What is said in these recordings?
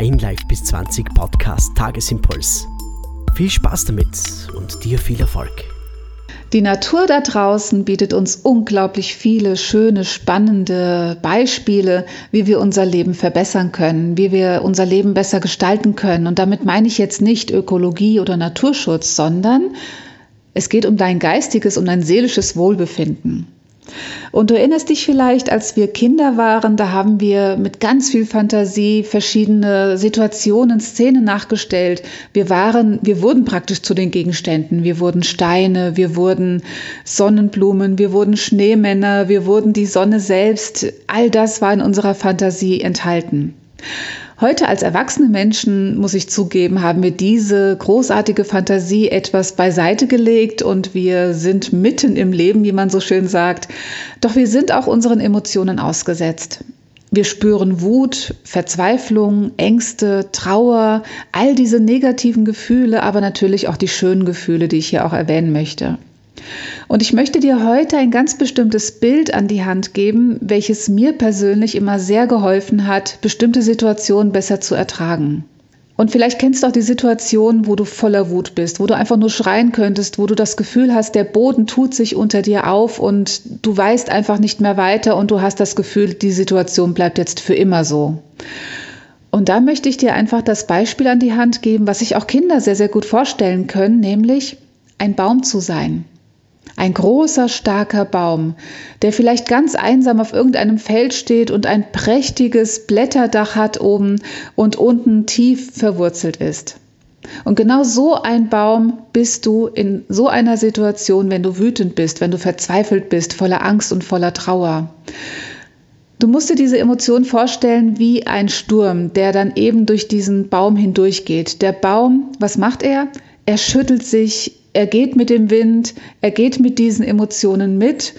Dein Live bis 20 Podcast Tagesimpuls. Viel Spaß damit und dir viel Erfolg. Die Natur da draußen bietet uns unglaublich viele schöne, spannende Beispiele, wie wir unser Leben verbessern können, wie wir unser Leben besser gestalten können. Und damit meine ich jetzt nicht Ökologie oder Naturschutz, sondern es geht um dein geistiges, um dein seelisches Wohlbefinden. Und du erinnerst dich vielleicht, als wir Kinder waren, da haben wir mit ganz viel Fantasie verschiedene Situationen, Szenen nachgestellt. Wir waren, wir wurden praktisch zu den Gegenständen. Wir wurden Steine, wir wurden Sonnenblumen, wir wurden Schneemänner, wir wurden die Sonne selbst. All das war in unserer Fantasie enthalten. Heute als erwachsene Menschen, muss ich zugeben, haben wir diese großartige Fantasie etwas beiseite gelegt und wir sind mitten im Leben, wie man so schön sagt. Doch wir sind auch unseren Emotionen ausgesetzt. Wir spüren Wut, Verzweiflung, Ängste, Trauer, all diese negativen Gefühle, aber natürlich auch die schönen Gefühle, die ich hier auch erwähnen möchte. Und ich möchte dir heute ein ganz bestimmtes Bild an die Hand geben, welches mir persönlich immer sehr geholfen hat, bestimmte Situationen besser zu ertragen. Und vielleicht kennst du auch die Situation, wo du voller Wut bist, wo du einfach nur schreien könntest, wo du das Gefühl hast, der Boden tut sich unter dir auf und du weißt einfach nicht mehr weiter und du hast das Gefühl, die Situation bleibt jetzt für immer so. Und da möchte ich dir einfach das Beispiel an die Hand geben, was sich auch Kinder sehr, sehr gut vorstellen können, nämlich ein Baum zu sein. Ein großer, starker Baum, der vielleicht ganz einsam auf irgendeinem Feld steht und ein prächtiges Blätterdach hat oben und unten tief verwurzelt ist. Und genau so ein Baum bist du in so einer Situation, wenn du wütend bist, wenn du verzweifelt bist, voller Angst und voller Trauer. Du musst dir diese Emotion vorstellen wie ein Sturm, der dann eben durch diesen Baum hindurchgeht. Der Baum, was macht er? Er schüttelt sich, er geht mit dem Wind, er geht mit diesen Emotionen mit,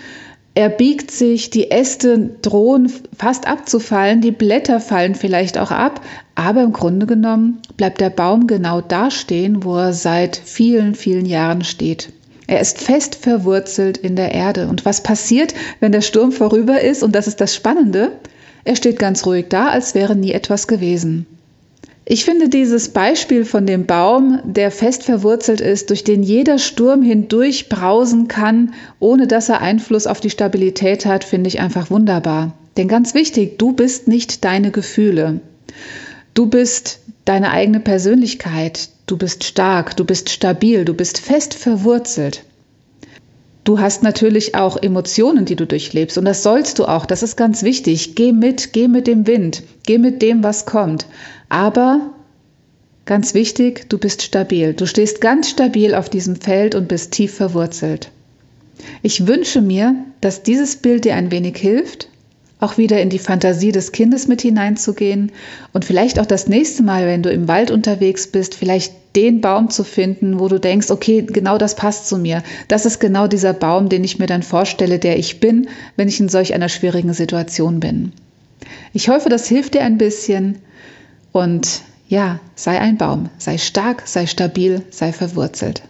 er biegt sich, die Äste drohen fast abzufallen, die Blätter fallen vielleicht auch ab, aber im Grunde genommen bleibt der Baum genau da stehen, wo er seit vielen, vielen Jahren steht. Er ist fest verwurzelt in der Erde. Und was passiert, wenn der Sturm vorüber ist? Und das ist das Spannende. Er steht ganz ruhig da, als wäre nie etwas gewesen. Ich finde dieses Beispiel von dem Baum, der fest verwurzelt ist, durch den jeder Sturm hindurch brausen kann, ohne dass er Einfluss auf die Stabilität hat, finde ich einfach wunderbar. Denn ganz wichtig, du bist nicht deine Gefühle. Du bist deine eigene Persönlichkeit. Du bist stark, du bist stabil, du bist fest verwurzelt. Du hast natürlich auch Emotionen, die du durchlebst und das sollst du auch. Das ist ganz wichtig. Geh mit, geh mit dem Wind, geh mit dem, was kommt. Aber ganz wichtig, du bist stabil. Du stehst ganz stabil auf diesem Feld und bist tief verwurzelt. Ich wünsche mir, dass dieses Bild dir ein wenig hilft, auch wieder in die Fantasie des Kindes mit hineinzugehen und vielleicht auch das nächste Mal, wenn du im Wald unterwegs bist, vielleicht den Baum zu finden, wo du denkst, okay, genau das passt zu mir. Das ist genau dieser Baum, den ich mir dann vorstelle, der ich bin, wenn ich in solch einer schwierigen Situation bin. Ich hoffe, das hilft dir ein bisschen und ja, sei ein Baum, sei stark, sei stabil, sei verwurzelt.